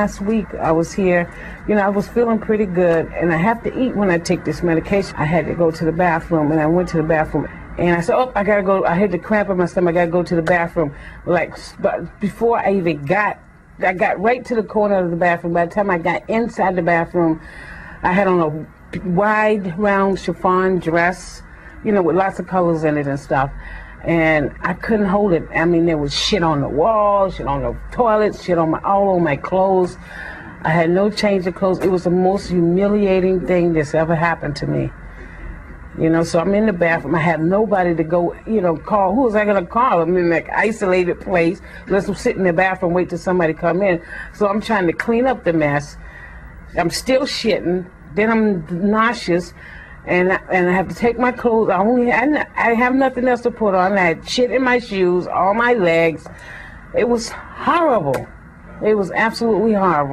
Last week I was here, you know, I was feeling pretty good, and I have to eat when I take this medication. I had to go to the bathroom, and I went to the bathroom, and I said, "Oh, I gotta go." I had the cramp in my stomach. I gotta go to the bathroom. Like, but before I even got, I got right to the corner of the bathroom. By the time I got inside the bathroom, I had on a wide, round chiffon dress, you know, with lots of colors in it and stuff and I couldn't hold it. I mean, there was shit on the wall, shit on the toilet, shit on my all on my clothes. I had no change of clothes. It was the most humiliating thing that's ever happened to me. You know, so I'm in the bathroom. I have nobody to go, you know, call. Who was I going to call? I'm in like isolated place. Let's sit in the bathroom, wait till somebody come in. So I'm trying to clean up the mess. I'm still shitting. Then I'm nauseous and I, and I have to take my clothes. I only I, I have nothing else to put on. I had shit in my shoes, all my legs. It was horrible. It was absolutely horrible.